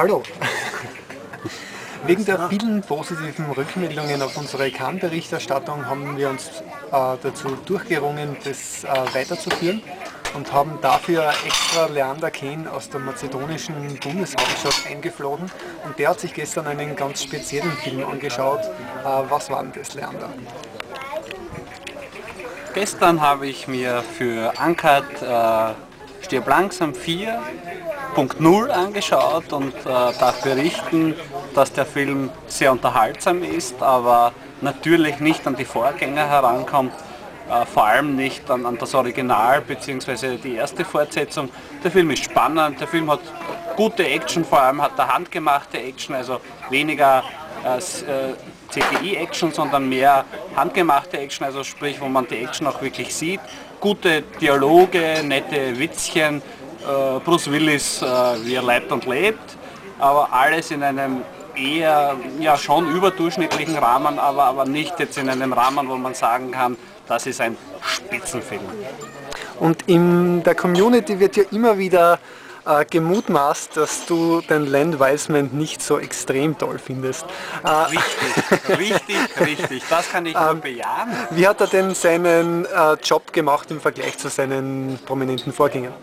Hallo. Wegen der vielen positiven Rückmeldungen auf unsere Cannes-Berichterstattung haben wir uns äh, dazu durchgerungen, das äh, weiterzuführen und haben dafür extra Leander Kehn aus der mazedonischen Bundeshauptstadt eingeflogen und der hat sich gestern einen ganz speziellen Film angeschaut. Äh, was war denn das, Leander? Gestern habe ich mir für Ankert äh, Stirb langsam 4.0 angeschaut und äh, darf berichten, dass der Film sehr unterhaltsam ist, aber natürlich nicht an die Vorgänger herankommt, äh, vor allem nicht an, an das Original bzw. die erste Fortsetzung. Der Film ist spannend, der Film hat gute Action, vor allem hat er handgemachte Action, also weniger CGI-Action, sondern mehr handgemachte Action, also sprich, wo man die Action auch wirklich sieht. Gute Dialoge, nette Witzchen, äh, Bruce Willis, äh, wie er lebt und lebt, aber alles in einem eher ja schon überdurchschnittlichen Rahmen, aber, aber nicht jetzt in einem Rahmen, wo man sagen kann, das ist ein Spitzenfilm. Und in der Community wird ja immer wieder äh, gemutmaßt, dass du den Len Wiseman nicht so extrem toll findest. Äh, richtig, richtig, richtig. Das kann ich nur ähm, bejahen. Wie hat er denn seinen äh, Job gemacht im Vergleich zu seinen prominenten Vorgängern?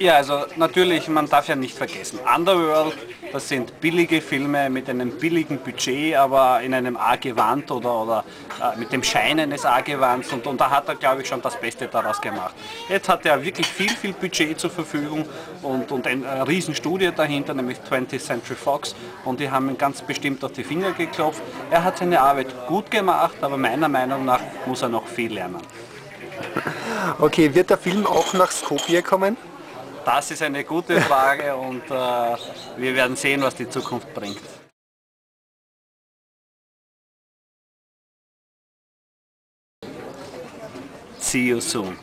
Ja, also natürlich, man darf ja nicht vergessen, Underworld, das sind billige Filme mit einem billigen Budget, aber in einem A-Gewand oder, oder äh, mit dem Schein eines A-Gewands und, und da hat er, glaube ich, schon das Beste daraus gemacht. Jetzt hat er wirklich viel, viel Budget zur Verfügung und, und eine Riesenstudie dahinter, nämlich 20th Century Fox und die haben ihn ganz bestimmt auf die Finger geklopft. Er hat seine Arbeit gut gemacht, aber meiner Meinung nach muss er noch viel lernen. Okay, wird der Film auch nach Skopje kommen? Das ist eine gute Frage und äh, wir werden sehen, was die Zukunft bringt. See you soon.